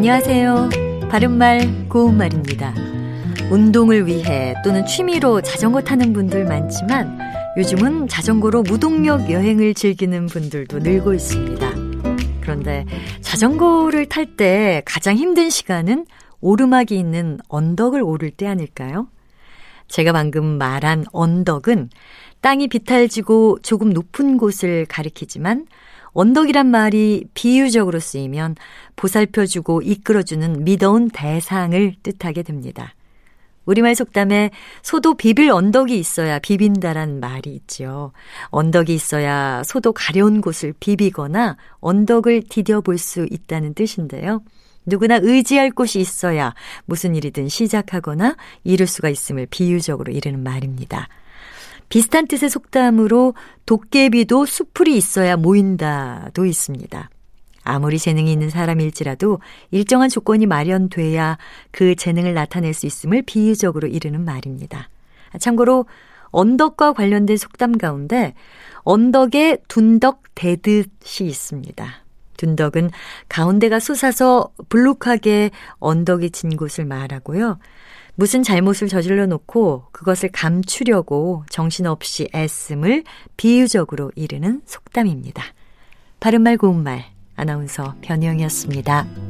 안녕하세요. 바른말 고운말입니다. 운동을 위해 또는 취미로 자전거 타는 분들 많지만 요즘은 자전거로 무동력 여행을 즐기는 분들도 늘고 있습니다. 그런데 자전거를 탈 때 가장 힘든 시간은 오르막이 있는 언덕을 오를 때 아닐까요? 제가 방금 말한 언덕은 땅이 비탈지고 조금 높은 곳을 가리키지만 언덕이란 말이 비유적으로 쓰이면 보살펴주고 이끌어주는 미더운 대상을 뜻하게 됩니다. 우리말 속담에 소도 비빌 언덕이 있어야 비빈다란 말이 있지요. 언덕이 있어야 소도 가려운 곳을 비비거나 언덕을 디뎌볼 수 있다는 뜻인데요. 누구나 의지할 곳이 있어야 무슨 일이든 시작하거나 이룰 수가 있음을 비유적으로 이르는 말입니다. 비슷한 뜻의 속담으로 도깨비도 수풀이 있어야 모인다도 있습니다. 아무리 재능이 있는 사람일지라도 일정한 조건이 마련돼야 그 재능을 나타낼 수 있음을 비유적으로 이르는 말입니다. 참고로 언덕과 관련된 속담 가운데 언덕에 둔덕 대듯이 있습니다. 둔덕은 가운데가 솟아서 불룩하게 언덕이 진 곳을 말하고요. 무슨 잘못을 저질러 놓고 그것을 감추려고 정신없이 애씀을 비유적으로 이르는 속담입니다. 바른말 고운말 아나운서 변희영이었습니다.